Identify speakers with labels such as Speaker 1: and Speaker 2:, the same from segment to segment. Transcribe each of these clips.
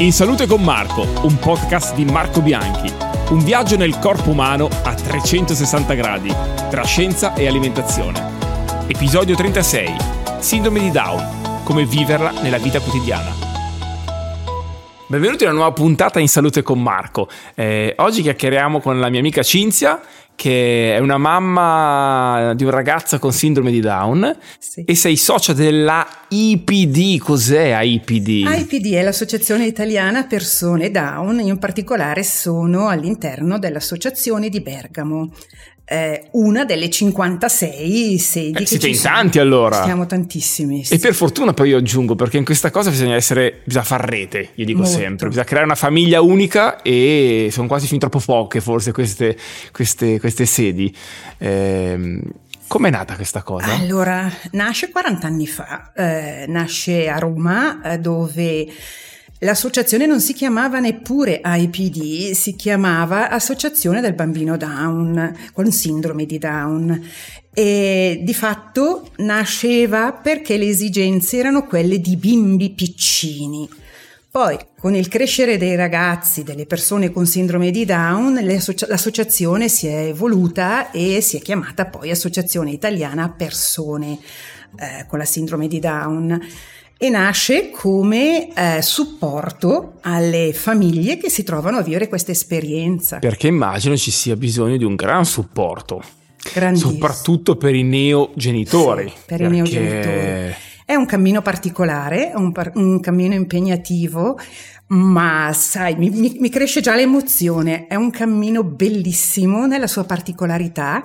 Speaker 1: In Salute con Marco, un podcast di Marco Bianchi. Un viaggio nel corpo umano a 360 gradi, tra scienza e alimentazione. Episodio 36. Sindrome di Down. Come viverla nella vita quotidiana. Benvenuti a una nuova puntata in Salute con Marco. Eh, oggi chiacchieriamo con la mia amica Cinzia che è una mamma di un ragazzo con sindrome di Down sì. e sei socia della IPD. Cos'è AIPD?
Speaker 2: AIPD è l'Associazione Italiana Persone Down, in particolare sono all'interno dell'Associazione di Bergamo eh, una delle 56 sedi.
Speaker 1: Eh, siete in tanti allora.
Speaker 2: Siamo tantissimi.
Speaker 1: Sì. E per fortuna poi io aggiungo, perché in questa cosa bisogna essere, bisogna far rete, io dico Molto. sempre, bisogna creare una famiglia unica e sono quasi fin troppo poche forse queste, queste, queste sedi. Eh, Com'è nata questa cosa?
Speaker 2: Allora, nasce 40 anni fa, eh, nasce a Roma eh, dove L'associazione non si chiamava neppure IPD, si chiamava Associazione del Bambino Down, con sindrome di Down. E di fatto nasceva perché le esigenze erano quelle di bimbi piccini. Poi, con il crescere dei ragazzi, delle persone con sindrome di Down, l'associazione si è evoluta e si è chiamata poi Associazione Italiana Persone eh, con la sindrome di Down e nasce come eh, supporto alle famiglie che si trovano a vivere questa esperienza.
Speaker 1: Perché immagino ci sia bisogno di un gran supporto. Soprattutto per i neogenitori.
Speaker 2: Sì, per perché... i neogenitori. È un cammino particolare, un, par- un cammino impegnativo, ma sai, mi, mi, mi cresce già l'emozione. È un cammino bellissimo nella sua particolarità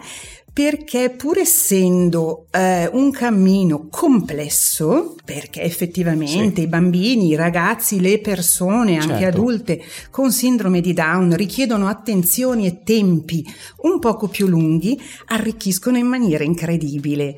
Speaker 2: perché pur essendo eh, un cammino complesso, perché effettivamente sì. i bambini, i ragazzi, le persone, anche certo. adulte con sindrome di Down richiedono attenzioni e tempi un poco più lunghi, arricchiscono in maniera incredibile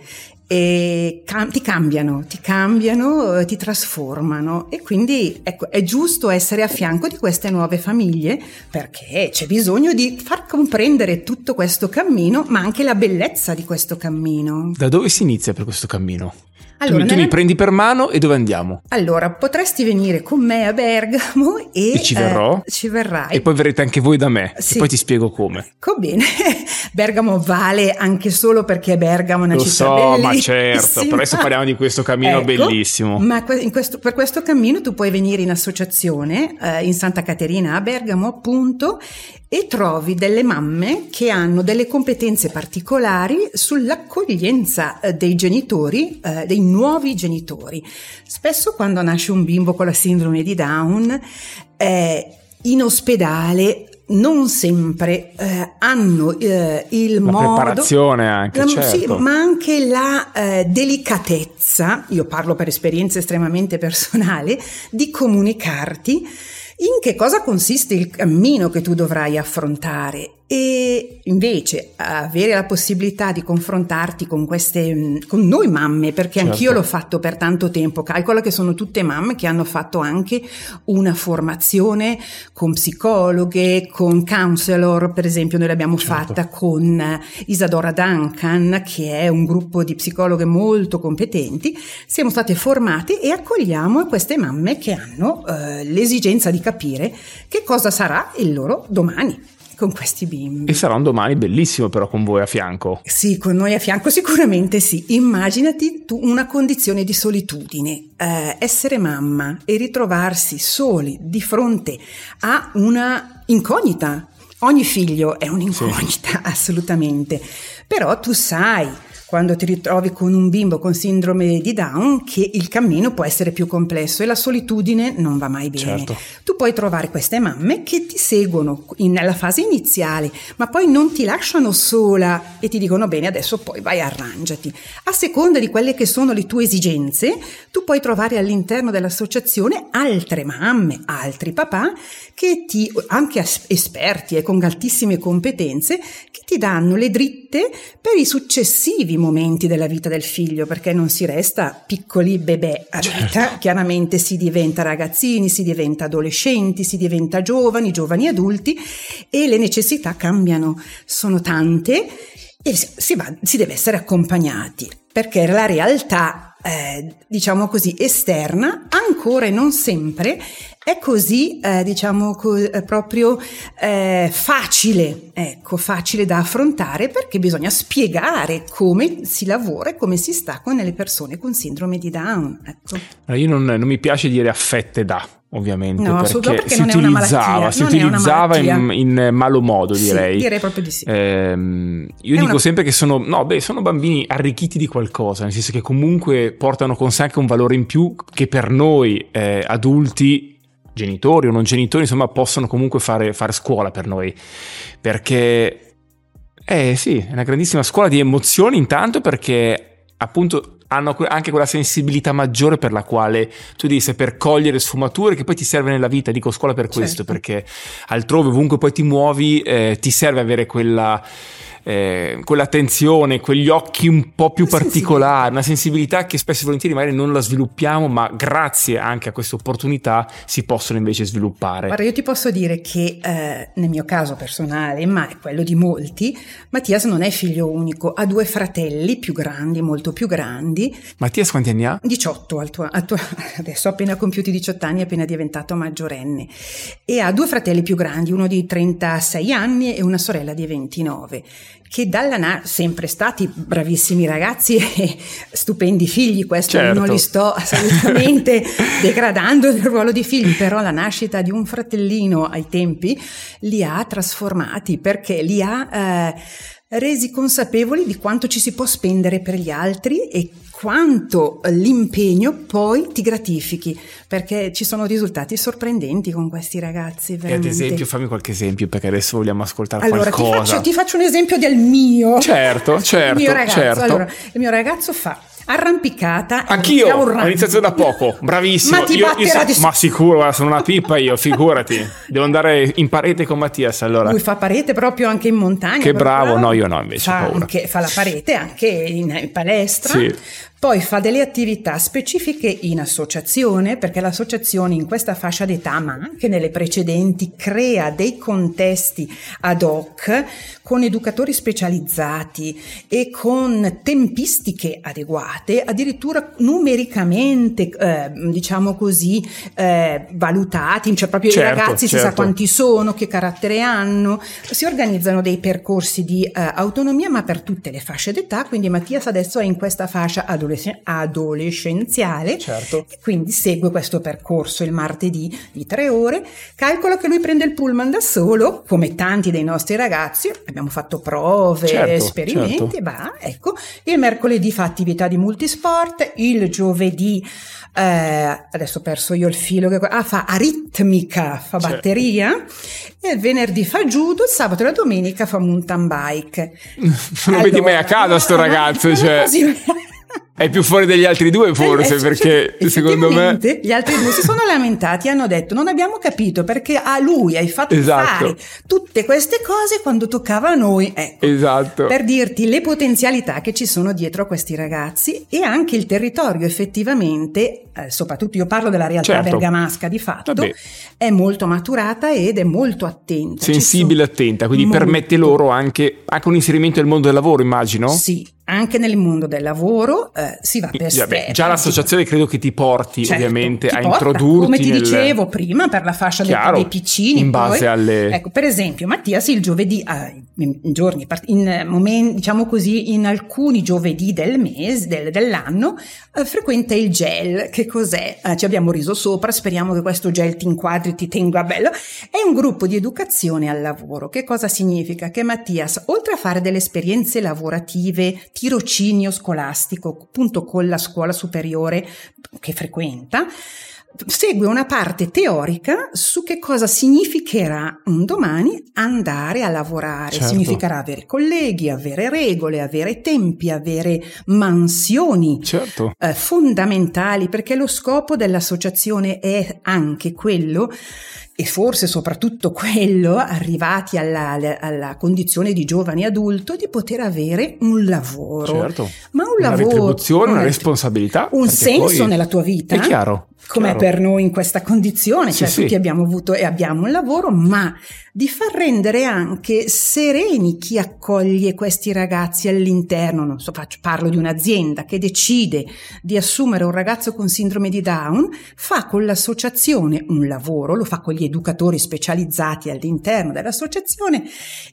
Speaker 2: e cam- ti cambiano, ti cambiano, eh, ti trasformano e quindi ecco, è giusto essere a fianco di queste nuove famiglie perché c'è bisogno di far comprendere tutto questo cammino, ma anche la bellezza di questo cammino.
Speaker 1: Da dove si inizia per questo cammino? Allora, tu, mi, tu mi prendi per mano e dove andiamo?
Speaker 2: Allora, potresti venire con me a Bergamo e,
Speaker 1: e ci verrò.
Speaker 2: Eh, ci verrai.
Speaker 1: E poi verrete anche voi da me sì. e poi ti spiego come.
Speaker 2: Ecco bene. Bergamo vale anche solo perché è Bergamo una
Speaker 1: Lo
Speaker 2: città
Speaker 1: so, bellissima. ma certo, però adesso parliamo di questo cammino ecco, bellissimo.
Speaker 2: Ma questo, per questo cammino tu puoi venire in associazione eh, in Santa Caterina a Bergamo appunto e trovi delle mamme che hanno delle competenze particolari sull'accoglienza eh, dei genitori, eh, dei nuovi genitori. Spesso quando nasce un bimbo con la sindrome di Down, eh, in ospedale non sempre eh, hanno eh, il
Speaker 1: la
Speaker 2: modo
Speaker 1: preparazione anche la, certo. sì,
Speaker 2: ma anche la eh, delicatezza io parlo per esperienza estremamente personale di comunicarti in che cosa consiste il cammino che tu dovrai affrontare e invece avere la possibilità di confrontarti con queste con noi mamme perché certo. anch'io l'ho fatto per tanto tempo calcola che sono tutte mamme che hanno fatto anche una formazione con psicologhe con counselor per esempio noi l'abbiamo certo. fatta con Isadora Duncan che è un gruppo di psicologhe molto competenti siamo state formate e accogliamo queste mamme che hanno eh, l'esigenza di capire che cosa sarà il loro domani con questi bimbi.
Speaker 1: E sarà un domani bellissimo però con voi a fianco.
Speaker 2: Sì, con noi a fianco sicuramente sì. Immaginati tu una condizione di solitudine, eh, essere mamma e ritrovarsi soli di fronte a una incognita. Ogni figlio è un'incognita, sì. assolutamente. Però tu sai quando ti ritrovi con un bimbo con sindrome di Down che il cammino può essere più complesso e la solitudine non va mai bene. Certo. Tu puoi trovare queste mamme che ti seguono in, nella fase iniziale, ma poi non ti lasciano sola e ti dicono bene, adesso poi vai arrangiati. A seconda di quelle che sono le tue esigenze, tu puoi trovare all'interno dell'associazione altre mamme, altri papà che ti, anche esperti e con altissime competenze, che ti danno le dritte per i successivi momenti della vita del figlio, perché non si resta piccoli bebè a vita, certo. chiaramente si diventa ragazzini, si diventa adolescenti, si diventa giovani, giovani adulti e le necessità cambiano, sono tante e si, va, si deve essere accompagnati, perché la realtà eh, diciamo così, esterna, ancora e non sempre è così, eh, diciamo, co- eh, proprio eh, facile, ecco, facile da affrontare perché bisogna spiegare come si lavora e come si sta con le persone con sindrome di Down. Ecco.
Speaker 1: Io non, non mi piace dire affette da, ovviamente,
Speaker 2: No,
Speaker 1: perché,
Speaker 2: perché
Speaker 1: si
Speaker 2: non è una
Speaker 1: utilizzava, si utilizzava in, in malo modo,
Speaker 2: Sì,
Speaker 1: direi.
Speaker 2: direi proprio di sì.
Speaker 1: Ehm, io
Speaker 2: È
Speaker 1: dico
Speaker 2: una-
Speaker 1: sempre che sono, no, beh, sono bambini arricchiti di qualcosa, nel senso che comunque portano con sé anche un valore in più che per noi eh, adulti, genitori o non genitori, insomma, possono comunque fare, fare scuola per noi. Perché, eh sì, è una grandissima scuola di emozioni intanto perché appunto hanno anche quella sensibilità maggiore per la quale tu devi saper cogliere sfumature che poi ti serve nella vita, dico scuola per questo,
Speaker 2: Certo.
Speaker 1: perché altrove ovunque poi ti muovi eh, ti serve avere quella, eh, quell'attenzione, quegli occhi un po' più particolari, una sensibilità che spesso e volentieri magari non la sviluppiamo, ma grazie anche a queste opportunità si possono invece sviluppare.
Speaker 2: Guarda, io ti posso dire che eh, nel mio caso personale, ma è quello di molti, Mattias non è figlio unico, ha due fratelli più grandi, molto più grandi,
Speaker 1: Mattias quanti anni ha?
Speaker 2: 18 al tuo- al tuo- adesso appena compiuti 18 anni, appena diventato maggiorenne e ha due fratelli più grandi, uno di 36 anni e una sorella di 29 che dalla na- sempre stati bravissimi ragazzi e stupendi figli, questo
Speaker 1: Certo.
Speaker 2: non li sto assolutamente degradando nel ruolo di figli, però la nascita di un fratellino ai tempi li ha trasformati perché li ha eh, resi consapevoli di quanto ci si può spendere per gli altri e quanto l'impegno poi ti gratifichi, perché ci sono risultati sorprendenti con questi ragazzi.
Speaker 1: E ad
Speaker 2: Veramente.
Speaker 1: esempio, fammi qualche esempio perché adesso vogliamo ascoltare
Speaker 2: Allora, ti
Speaker 1: qualcosa.
Speaker 2: faccio, ti faccio un esempio del mio.
Speaker 1: Certo, certo,
Speaker 2: il mio ragazzo.
Speaker 1: certo.
Speaker 2: Allora, il mio ragazzo fa arrampicata.
Speaker 1: Anch'io ho iniziato da poco, bravissimo.
Speaker 2: Ma ti
Speaker 1: Io- io so-
Speaker 2: di
Speaker 1: ma sicuro, guarda, sono una pippa io, figurati. Devo andare in parete con Mattias allora.
Speaker 2: Lui fa parete proprio anche in montagna.
Speaker 1: Che
Speaker 2: proprio
Speaker 1: bravo, no, io no, invece,
Speaker 2: Fa, anche- fa la parete anche in, in palestra.
Speaker 1: Sì.
Speaker 2: Poi fa delle attività specifiche in associazione, perché l'associazione in questa fascia d'età, ma anche nelle precedenti, crea dei contesti ad hoc con educatori specializzati e con tempistiche adeguate, addirittura numericamente, eh, diciamo così, eh, valutati, cioè proprio
Speaker 1: Certo,
Speaker 2: i ragazzi si sa
Speaker 1: certo.
Speaker 2: quanti sono, che carattere hanno, si organizzano dei percorsi di eh, autonomia ma per tutte le fasce d'età, quindi Mattias adesso è in questa fascia adolesc- adolescenziale
Speaker 1: Certo.
Speaker 2: e quindi segue questo percorso il martedì di tre ore, calcola che lui prende il pullman da solo, come tanti dei nostri ragazzi, abbiamo fatto prove,
Speaker 1: Certo,
Speaker 2: esperimenti,
Speaker 1: certo.
Speaker 2: va, ecco, il mercoledì fa attività di multisport, il giovedì eh, adesso ho perso io il filo, che, ah, fa aritmica, fa
Speaker 1: Certo.
Speaker 2: batteria, e il venerdì fa judo, il sabato e la domenica fa mountain bike.
Speaker 1: non vedi mai a casa sto ragazzo, cioè, è più fuori degli altri due forse,
Speaker 2: Eh,
Speaker 1: perché secondo me...
Speaker 2: Gli altri due si sono lamentati e hanno detto non abbiamo capito perché a lui hai fatto
Speaker 1: Esatto.
Speaker 2: fare tutte queste cose quando toccava a noi. Ecco.
Speaker 1: Esatto.
Speaker 2: Per dirti le potenzialità che ci sono dietro a questi ragazzi e anche il territorio effettivamente, eh, soprattutto io parlo della realtà
Speaker 1: Certo.
Speaker 2: bergamasca di fatto,
Speaker 1: Vabbè.
Speaker 2: è molto maturata ed è molto attenta.
Speaker 1: Sensibile e attenta, quindi
Speaker 2: Molto.
Speaker 1: permette loro anche, anche un inserimento nel mondo del lavoro, immagino?
Speaker 2: Sì, anche nel mondo del lavoro eh, si va per
Speaker 1: Vabbè, già l'associazione credo che ti porti
Speaker 2: Certo,
Speaker 1: ovviamente
Speaker 2: ti
Speaker 1: a
Speaker 2: porta,
Speaker 1: introdurti
Speaker 2: come ti
Speaker 1: nel-
Speaker 2: dicevo prima per la fascia
Speaker 1: Chiaro,
Speaker 2: dei piccini
Speaker 1: in base
Speaker 2: poi.
Speaker 1: alle-
Speaker 2: ecco per esempio Mattias il giovedì ah, in, giorni in eh, momenti diciamo così in alcuni giovedì del mese del- dell'anno eh, frequenta il gel. Che cos'è? Eh, ci abbiamo riso sopra speriamo che questo gel ti inquadri ti tenga bello. È un gruppo di educazione al lavoro. Che cosa significa? Che Mattias oltre a fare delle esperienze lavorative tirocinio scolastico appunto con la scuola superiore che frequenta, segue una parte teorica su che cosa significherà un domani andare a lavorare.
Speaker 1: Certo.
Speaker 2: Significherà avere colleghi, avere regole, avere tempi, avere mansioni.
Speaker 1: Certo.
Speaker 2: eh, fondamentali perché lo scopo dell'associazione è anche quello e forse soprattutto quello arrivati alla, alla- condizione di giovane adulto di poter avere un lavoro
Speaker 1: Certo.
Speaker 2: ma un
Speaker 1: Una
Speaker 2: lavoro
Speaker 1: retribuzione, una
Speaker 2: una-
Speaker 1: responsabilità.
Speaker 2: un senso nella tua vita
Speaker 1: È chiaro.
Speaker 2: Come per noi in questa condizione, cioè
Speaker 1: sì,
Speaker 2: tutti
Speaker 1: sì.
Speaker 2: abbiamo avuto e abbiamo un lavoro, ma di far rendere anche sereni chi accoglie questi ragazzi all'interno, non so, faccio, parlo di un'azienda che decide di assumere un ragazzo con sindrome di Down, fa con l'associazione un lavoro, lo fa con gli educatori specializzati all'interno dell'associazione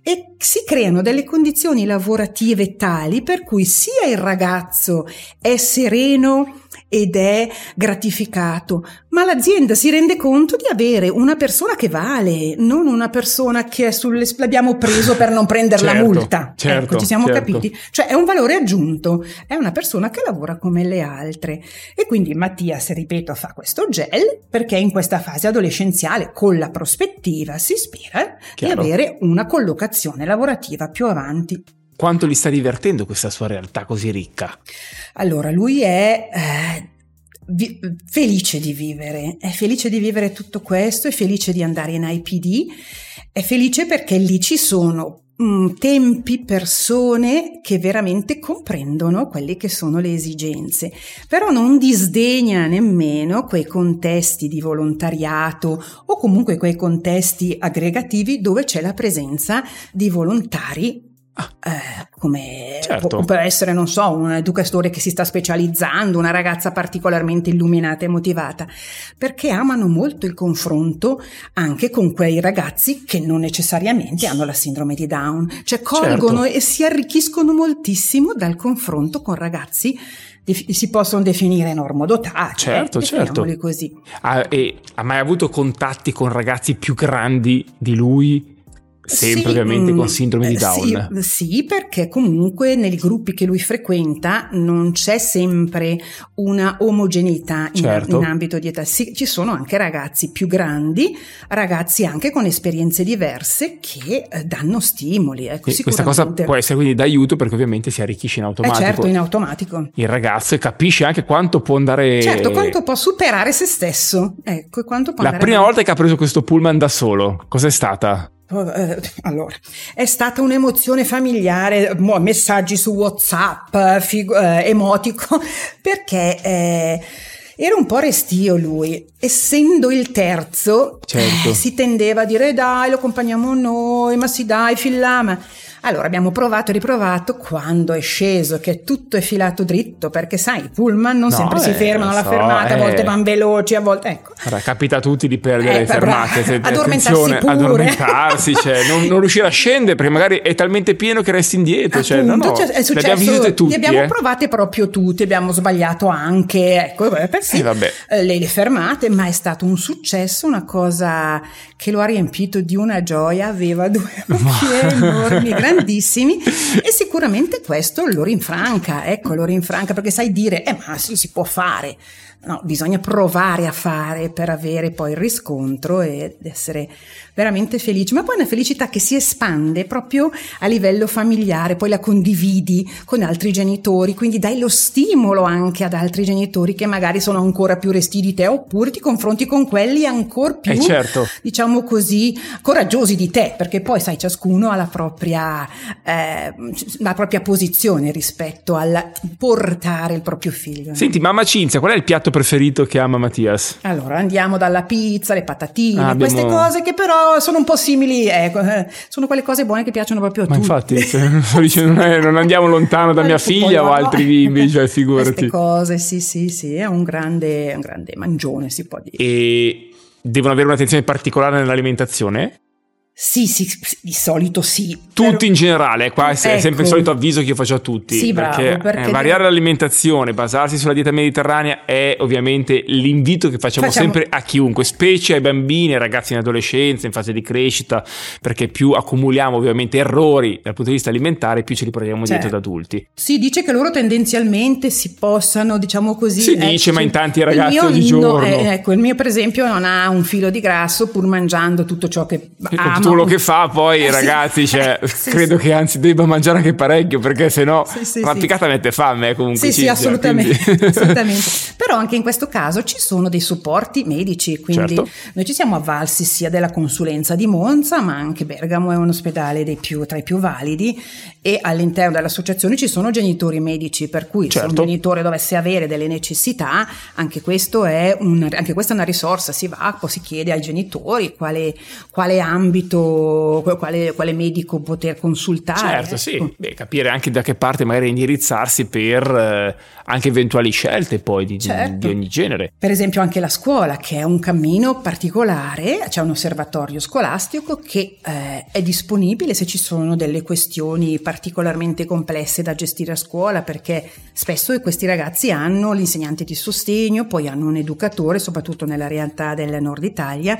Speaker 2: e si creano delle condizioni lavorative tali per cui sia il ragazzo è sereno ed è gratificato, ma l'azienda si rende conto di avere una persona che vale, non una persona che è sulle, l'abbiamo preso per non prendere
Speaker 1: Certo,
Speaker 2: la multa.
Speaker 1: certo,
Speaker 2: ecco, ci siamo
Speaker 1: certo.
Speaker 2: capiti? Cioè è un valore aggiunto, è una persona che lavora come le altre. E quindi Mattias, ripeto, fa questo gel perché in questa fase adolescenziale con la prospettiva si ispira
Speaker 1: Chiaro.
Speaker 2: di avere una collocazione lavorativa più avanti.
Speaker 1: Quanto li sta divertendo questa sua realtà così ricca?
Speaker 2: Allora, lui è eh, vi- felice di vivere, è felice di vivere tutto questo, è felice di andare in IPD, è felice perché lì ci sono mm, tempi, persone che veramente comprendono quelle che sono le esigenze, però non disdegna nemmeno quei contesti di volontariato o comunque quei contesti aggregativi dove c'è la presenza di volontari eh, come
Speaker 1: Certo.
Speaker 2: può, essere, non so, un educatore che si sta specializzando, una ragazza particolarmente illuminata e motivata, perché amano molto il confronto anche con quei ragazzi che non necessariamente hanno la sindrome di Down, cioè colgono
Speaker 1: Certo.
Speaker 2: e si arricchiscono moltissimo dal confronto con ragazzi si possono definire normodotati,
Speaker 1: Certo,
Speaker 2: eh,
Speaker 1: certo.
Speaker 2: definiamoli così.
Speaker 1: Ha, e ha mai avuto contatti con ragazzi più grandi di lui? Sempre
Speaker 2: Sì,
Speaker 1: ovviamente
Speaker 2: mm,
Speaker 1: con sindrome di
Speaker 2: eh,
Speaker 1: Down.
Speaker 2: Sì, sì, perché comunque nei gruppi che lui frequenta non c'è sempre una omogeneità in,
Speaker 1: Certo.
Speaker 2: in ambito di età. Sì, ci sono anche ragazzi più grandi, ragazzi anche con esperienze diverse che eh, danno stimoli. Ecco,
Speaker 1: Quindi questa cosa può essere quindi d'aiuto perché ovviamente si arricchisce in
Speaker 2: Eh,
Speaker 1: automatico
Speaker 2: certo, in automatico.
Speaker 1: il ragazzo e capisce anche quanto può andare...
Speaker 2: Certo, quanto può superare se stesso. Ecco, e quanto può
Speaker 1: La prima volta che ha preso questo pullman da solo, cos'è stata?
Speaker 2: Eh, Allora, è stata un'emozione familiare, messaggi su WhatsApp, figo- eh, emotico, perché eh, era un po' restio lui. Essendo il terzo,
Speaker 1: Certo.
Speaker 2: eh, si tendeva a dire dai, lo accompagniamo noi, ma sì dai, filla, ma... Allora abbiamo provato e riprovato quando è sceso che tutto è filato dritto perché sai i pullman non
Speaker 1: No,
Speaker 2: sempre si
Speaker 1: eh,
Speaker 2: fermano alla
Speaker 1: so,
Speaker 2: fermata, a
Speaker 1: eh.
Speaker 2: volte vanno veloci, a volte ecco.
Speaker 1: Allora, capita a tutti di perdere
Speaker 2: Eh,
Speaker 1: le fermate, se-
Speaker 2: Addormentarsi
Speaker 1: addormentarsi, cioè, non, non riuscire a scendere perché magari è talmente pieno che resti indietro, cioè, no,
Speaker 2: Appunto,
Speaker 1: no,
Speaker 2: cioè, è
Speaker 1: le
Speaker 2: successo,
Speaker 1: abbiamo visite
Speaker 2: le abbiamo
Speaker 1: eh.
Speaker 2: provate proprio tutti, abbiamo sbagliato anche, ecco, eh, per sì,
Speaker 1: Eh, vabbè.
Speaker 2: eh, le, le fermate, ma è stato un successo, una cosa che lo ha riempito di una gioia, aveva due occhi enormi, grandissimi e sicuramente questo lo rinfranca, ecco, lo rinfranca perché sai dire, eh ma sì, si può fare. No, bisogna provare a fare per avere poi il riscontro ed essere veramente felici, ma poi una felicità che si espande proprio a livello familiare, poi la condividi con altri genitori, quindi dai lo stimolo anche ad altri genitori che magari sono ancora più resti di te oppure ti confronti con quelli ancora più,
Speaker 1: Eh, certo.
Speaker 2: diciamo così, coraggiosi di te, perché poi sai ciascuno ha la propria, eh, la propria posizione rispetto al portare il proprio figlio.
Speaker 1: Senti, mamma Cinzia, qual è il piatto preferito che ama Mattias?
Speaker 2: Allora andiamo dalla pizza, le patatine,
Speaker 1: Ah, abbiamo-
Speaker 2: queste cose che però sono un po' simili, ecco, eh, sono quelle cose buone che piacciono proprio a
Speaker 1: Ma
Speaker 2: tutti.
Speaker 1: infatti, se- sto dicendo, non, è- non andiamo lontano da mia figlia o
Speaker 2: no.
Speaker 1: altri bimbi, cioè figurati.
Speaker 2: Queste cose, sì, sì, sì, è un grande, un grande mangione, si può dire.
Speaker 1: E devono avere un'attenzione particolare nell'alimentazione?
Speaker 2: Sì, sì, di solito sì.
Speaker 1: Tutti
Speaker 2: però-
Speaker 1: in generale, qua è
Speaker 2: Ecco.
Speaker 1: sempre il solito avviso che io faccio a tutti.
Speaker 2: Sì, bravo,
Speaker 1: perché,
Speaker 2: perché
Speaker 1: eh, variare l'alimentazione, basarsi sulla dieta mediterranea è ovviamente l'invito che facciamo,
Speaker 2: Facciamo-
Speaker 1: sempre a chiunque, specie ai bambini, ai ragazzi in adolescenza, in fase di crescita, perché più accumuliamo ovviamente errori dal punto di vista alimentare, più ce li portiamo dietro
Speaker 2: Certo.
Speaker 1: da adulti.
Speaker 2: Si dice che loro tendenzialmente si possano, diciamo così.
Speaker 1: Si
Speaker 2: ecco,
Speaker 1: dice, ma in tanti
Speaker 2: il
Speaker 1: ragazzi ogni
Speaker 2: no,
Speaker 1: giorno.
Speaker 2: eh, ecco, il mio per esempio non ha un filo di grasso pur mangiando tutto ciò che
Speaker 1: continua tutto quello che fa, poi eh, ragazzi, sì. cioè, sì, credo sì. che anzi debba mangiare anche parecchio perché sennò una piccata mette fame eh, comunque.
Speaker 2: Sì, sì, assolutamente, assolutamente. Però anche in questo caso ci sono dei supporti medici, quindi certo. noi ci siamo avvalsi sia della consulenza di Monza, ma anche Bergamo è un ospedale più, tra i più validi e all'interno dell'associazione ci sono genitori medici, per cui certo. se un genitore dovesse avere delle necessità, anche, questo è un, anche questa è una risorsa, si va, poi si chiede ai genitori quale, quale ambito, quale, quale, medico poter consultare.
Speaker 1: Certo, sì, ecco. Beh, capire anche da che parte magari indirizzarsi per eh, anche eventuali scelte poi di, certo. di, ogni genere.
Speaker 2: Per esempio anche la scuola, che è un cammino particolare, c'è un osservatorio scolastico che eh, è disponibile se ci sono delle questioni particolarmente complesse da gestire a scuola, perché spesso questi ragazzi hanno l'insegnante di sostegno, poi hanno un educatore, soprattutto nella realtà del nord Italia,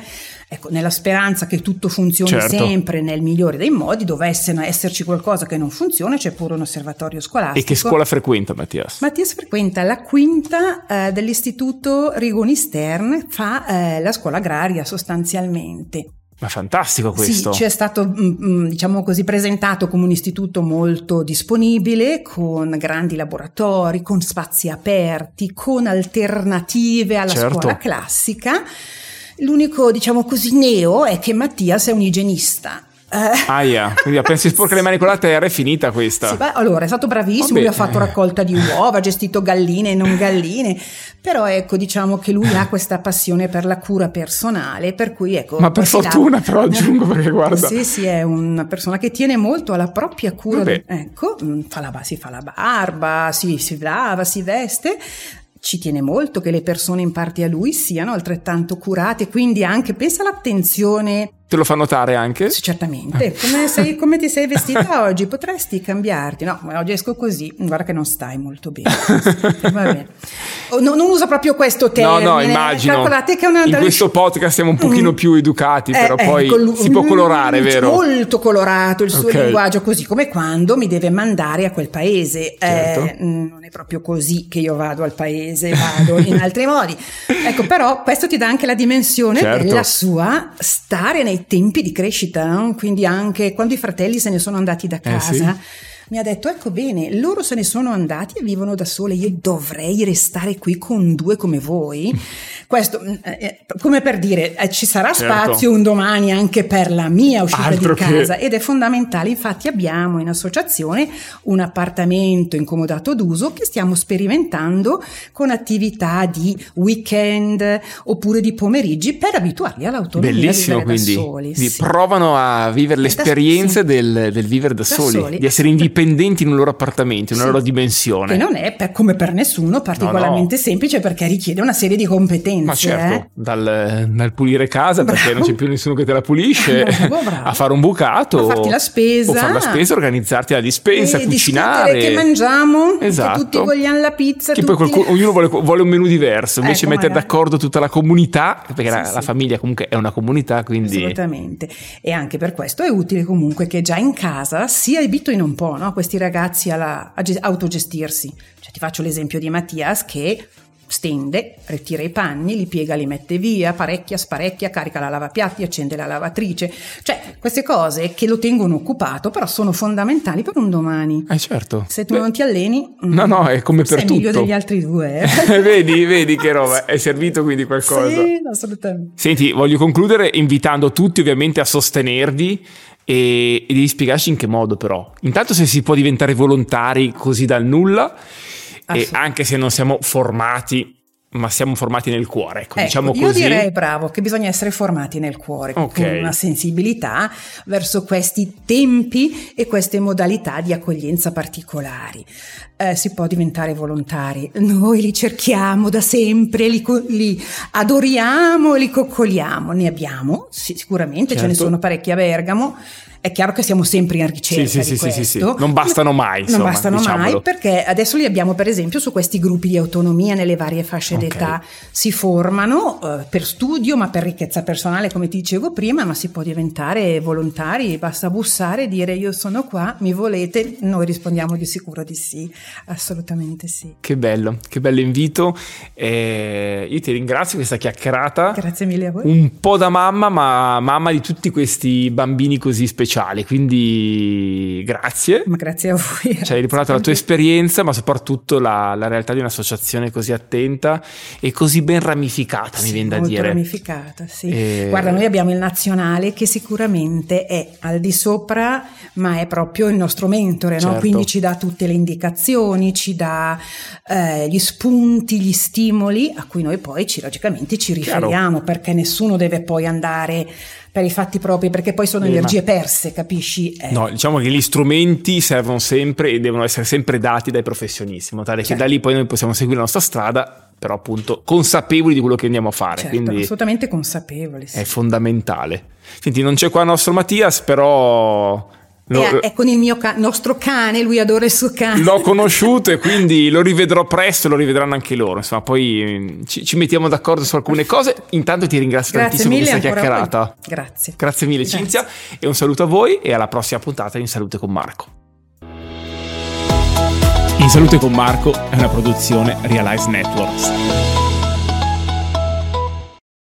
Speaker 2: ecco, nella speranza che tutto funzioni certo. sempre nel migliore dei modi, dovesse esserci qualcosa che non funziona, c'è pure un osservatorio scolastico.
Speaker 1: E che scuola frequenta Mattias?
Speaker 2: Mattias frequenta la quinta eh, dell'istituto Rigoni Stern, fa eh, la scuola agraria sostanzialmente.
Speaker 1: Ma fantastico questo.
Speaker 2: Sì, ci è stato, mm, mm, diciamo così, presentato come un istituto molto disponibile, con grandi laboratori, con spazi aperti, con alternative alla certo. scuola classica. L'unico, diciamo così, neo è che Mattias è un igienista.
Speaker 1: Eh. Aia, quindi appena si sporca le mani con la terra è finita questa.
Speaker 2: Sì, beh, allora è stato bravissimo, lui ha fatto raccolta di uova, ha gestito galline e non galline, però ecco diciamo che lui ha questa passione per la cura personale, per cui ecco...
Speaker 1: Ma per fortuna dà... però aggiungo perché guarda...
Speaker 2: Sì, sì, è una persona che tiene molto alla propria cura, di... ecco, fa la, si fa la barba, si, si lava, si veste, ci tiene molto che le persone in parte a lui siano altrettanto curate, quindi anche pensa all'attenzione
Speaker 1: Te lo fa notare anche?
Speaker 2: Sì, certamente. Come, sei, come, ti sei vestita oggi? Potresti cambiarti? No, oggi esco così. Guarda che non stai molto bene. Va bene. Oh, no, non uso proprio questo termine.
Speaker 1: No, no, immagino. Calcolate che una... In questo podcast siamo un pochino mm. più educati, eh, però eh, poi ecco, si può colorare,
Speaker 2: mm,
Speaker 1: vero?
Speaker 2: Molto colorato il suo okay. linguaggio, così come quando mi deve mandare a quel paese. Eh, certo. Eh, non è proprio così che io vado al paese, vado in altri modi. Ecco, però questo ti dà anche la dimensione certo. della sua stare nei tempi di crescita, no? quindi anche quando i fratelli se ne sono andati da casa. Eh sì mi ha detto ecco bene, loro se ne sono andati e vivono da sole, io dovrei restare qui con due come voi. Questo, mm, eh, eh, come per dire, eh, ci sarà certo. spazio un domani anche per la mia uscita Altro di casa che... ed è fondamentale, infatti abbiamo in associazione un appartamento incomodato d'uso che stiamo sperimentando con attività di weekend oppure di pomeriggi per abituarli all'autonomia
Speaker 1: Bellissimo, quindi,
Speaker 2: soli.
Speaker 1: Sì. provano a vivere l'esperienza da, sì. del, del, vivere da, da soli, soli, di essere indipendenti indipendenti in un loro appartamento, in una sì. loro dimensione.
Speaker 2: Che non è per, come per nessuno particolarmente no, no. semplice perché richiede una serie di competenze.
Speaker 1: Ma certo, eh? dal, dal, pulire casa bravo. perché non c'è più nessuno che te la pulisce, bravo, bravo. a fare un bucato,
Speaker 2: a farti la spesa,
Speaker 1: fare la spesa, organizzarti la dispensa, e cucinare.
Speaker 2: che mangiamo, esatto. che tutti vogliamo la pizza.
Speaker 1: Che poi qualcuno, ognuno vuole, vuole, un menù diverso, invece ecco, mettere d'accordo tutta la comunità, perché sì, la, sì. la famiglia comunque è una comunità, quindi...
Speaker 2: Assolutamente. E anche per questo è utile comunque che già in casa si abituino un po', no? Questi ragazzi alla, a autogestirsi. Cioè, ti faccio l'esempio di Mattias che stende, ritira i panni, li piega, li mette via, parecchia, sparecchia, carica la lavapiatti, accende la lavatrice. Cioè, queste cose che lo tengono occupato, però sono fondamentali per un domani.
Speaker 1: Eh certo.
Speaker 2: Se tu Beh, non ti alleni...
Speaker 1: No, no, è come per sei tutto.
Speaker 2: meglio degli altri due.
Speaker 1: Eh. vedi, vedi che roba, è servito quindi qualcosa.
Speaker 2: Sì, assolutamente.
Speaker 1: Senti, voglio concludere invitando tutti ovviamente a sostenervi e, e devi spiegarci in che modo però. Intanto se si può diventare volontari così dal nulla e anche se non siamo formati ma siamo formati nel cuore, ecco, ecco diciamo così.
Speaker 2: Io direi bravo che bisogna essere formati nel cuore okay. con una sensibilità verso questi tempi e queste modalità di accoglienza particolari. Eh, si può diventare volontari, noi li cerchiamo da sempre, li, li adoriamo li coccoliamo, ne abbiamo, sì, sicuramente certo. ce ne certo. sono parecchi a Bergamo È chiaro che siamo sempre in ricerca
Speaker 1: sì, sì,
Speaker 2: di
Speaker 1: sì, sì, sì,
Speaker 2: Non
Speaker 1: bastano mai, insomma,
Speaker 2: Non bastano
Speaker 1: diciamolo.
Speaker 2: mai perché adesso li abbiamo per esempio su questi gruppi di autonomia nelle varie fasce
Speaker 1: Ok.
Speaker 2: d'età. Si formano eh, per studio, ma per ricchezza personale, come ti dicevo prima, ma si può diventare volontari, basta bussare e dire io sono qua, mi volete? Noi rispondiamo di sicuro di sì, assolutamente sì.
Speaker 1: Che bello, che bello invito. Eh, io ti ringrazio questa chiacchierata.
Speaker 2: Grazie mille a voi.
Speaker 1: Un po' da mamma, ma mamma di tutti questi bambini così speciali. Quindi grazie.
Speaker 2: Ma grazie a voi.
Speaker 1: Ci hai riportato la tua esperienza, ma soprattutto la, la realtà di un'associazione così attenta e così ben ramificata, mi
Speaker 2: Sì,
Speaker 1: viene da dire.
Speaker 2: ramificata, sì.
Speaker 1: Eh,
Speaker 2: Guarda, noi abbiamo il nazionale che sicuramente è al di sopra, ma è proprio il nostro mentore, no?
Speaker 1: Certo.
Speaker 2: quindi ci dà tutte le indicazioni, ci dà eh, gli spunti, gli stimoli a cui noi poi ci, logicamente ci
Speaker 1: Chiaro.
Speaker 2: riferiamo, perché nessuno deve poi andare per i fatti propri, perché poi sono
Speaker 1: Eh, ma-
Speaker 2: energie perse, capisci? Eh,
Speaker 1: No, diciamo che gli strumenti servono sempre e devono essere sempre dati dai professionisti, in modo tale che
Speaker 2: Certo.
Speaker 1: da lì poi noi possiamo seguire la nostra strada, però appunto consapevoli di quello che andiamo a fare.
Speaker 2: certo,
Speaker 1: quindi
Speaker 2: assolutamente consapevoli. sì.
Speaker 1: è fondamentale. Senti, non c'è qua il nostro Mattias, però lo-
Speaker 2: è, è con il mio ca- nostro cane, lui adora il suo cane.
Speaker 1: l'ho conosciuto e quindi lo rivedrò presto, lo rivedranno anche loro. Insomma, poi mm, ci, ci mettiamo d'accordo su alcune cose. Intanto ti ringrazio
Speaker 2: Grazie
Speaker 1: tantissimo per questa chiacchierata.
Speaker 2: Grazie.
Speaker 1: Grazie mille
Speaker 2: Grazie.
Speaker 1: Cinzia e un saluto a voi e alla prossima puntata In Salute con Marco. In Salute con Marco è una produzione Realize Networks.